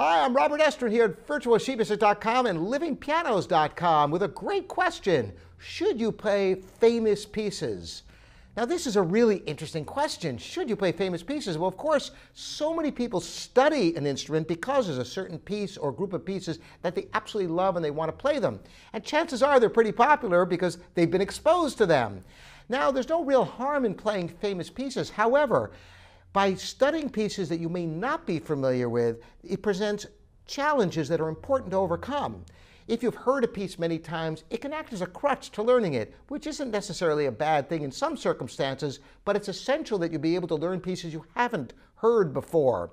I'm Robert Estrin here at virtualsheetmusic.com and livingpianos.com with a great question. Should you play famous pieces? Now, this is a really interesting question. Should you play famous pieces? Well, of course, so many people study an instrument because there's a certain piece or group of pieces that they absolutely love and they want to play them. And chances are they're pretty popular because they've been exposed to them. Now, there's no real harm in playing famous pieces. However, by studying pieces that you may not be familiar with, it presents challenges that are important to overcome. If you've heard a piece many times, it can act as a crutch to learning it, which isn't necessarily a bad thing in some circumstances, but it's essential that you be able to learn pieces you haven't heard before.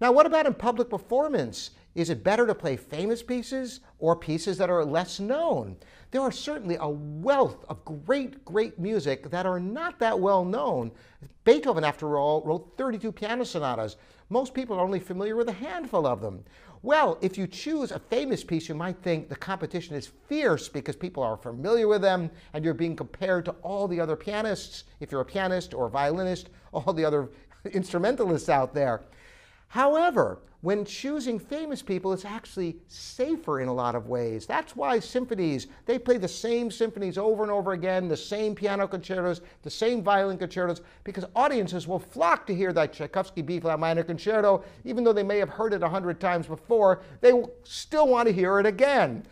Now, what about in public performance? Is it better to play famous pieces or pieces that are less known? There are certainly a wealth of great, great music that are not that well known. Beethoven, after all, wrote 32 piano sonatas. Most people are only familiar with a handful of them. Well, if you choose a famous piece, you might think the competition is fierce because people are familiar with them and you're being compared to all the other pianists, if you're a pianist or a violinist, all the other instrumentalists out there. However, when choosing famous people, it's actually safer in a lot of ways. That's why symphonies, they play the same symphonies over and over again, the same piano concertos, the same violin concertos, because audiences will flock to hear that Tchaikovsky B-flat minor concerto, even though they may have heard it a hundred times before, they still want to hear it again.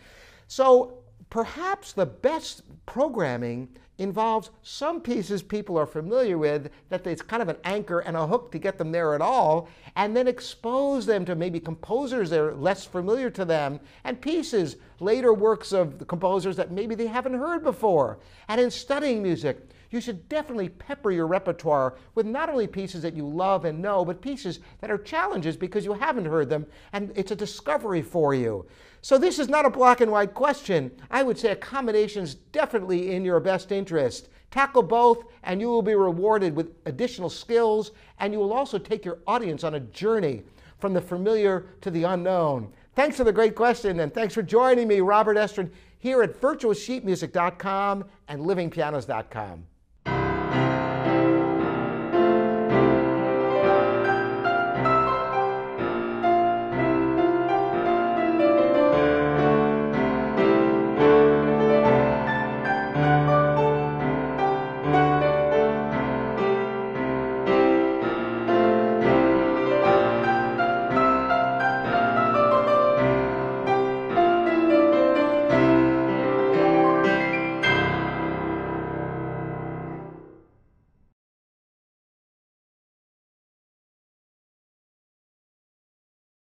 So perhaps the best programming involves some pieces people are familiar with, that it's kind of an anchor and a hook to get them there at all, and then expose them to maybe composers that are less familiar to them, and pieces, later works of the composers that maybe they haven't heard before. And in studying music, you should definitely pepper your repertoire with not only pieces that you love and know, but pieces that are challenges because you haven't heard them, and it's a discovery for you. So this is not a black and white question. I would say a combination is definitely in your best interest. Tackle both, and you will be rewarded with additional skills, and you will also take your audience on a journey from the familiar to the unknown. Thanks for the great question, and thanks for joining me, Robert Estrin, here at virtualsheetmusic.com and livingpianos.com.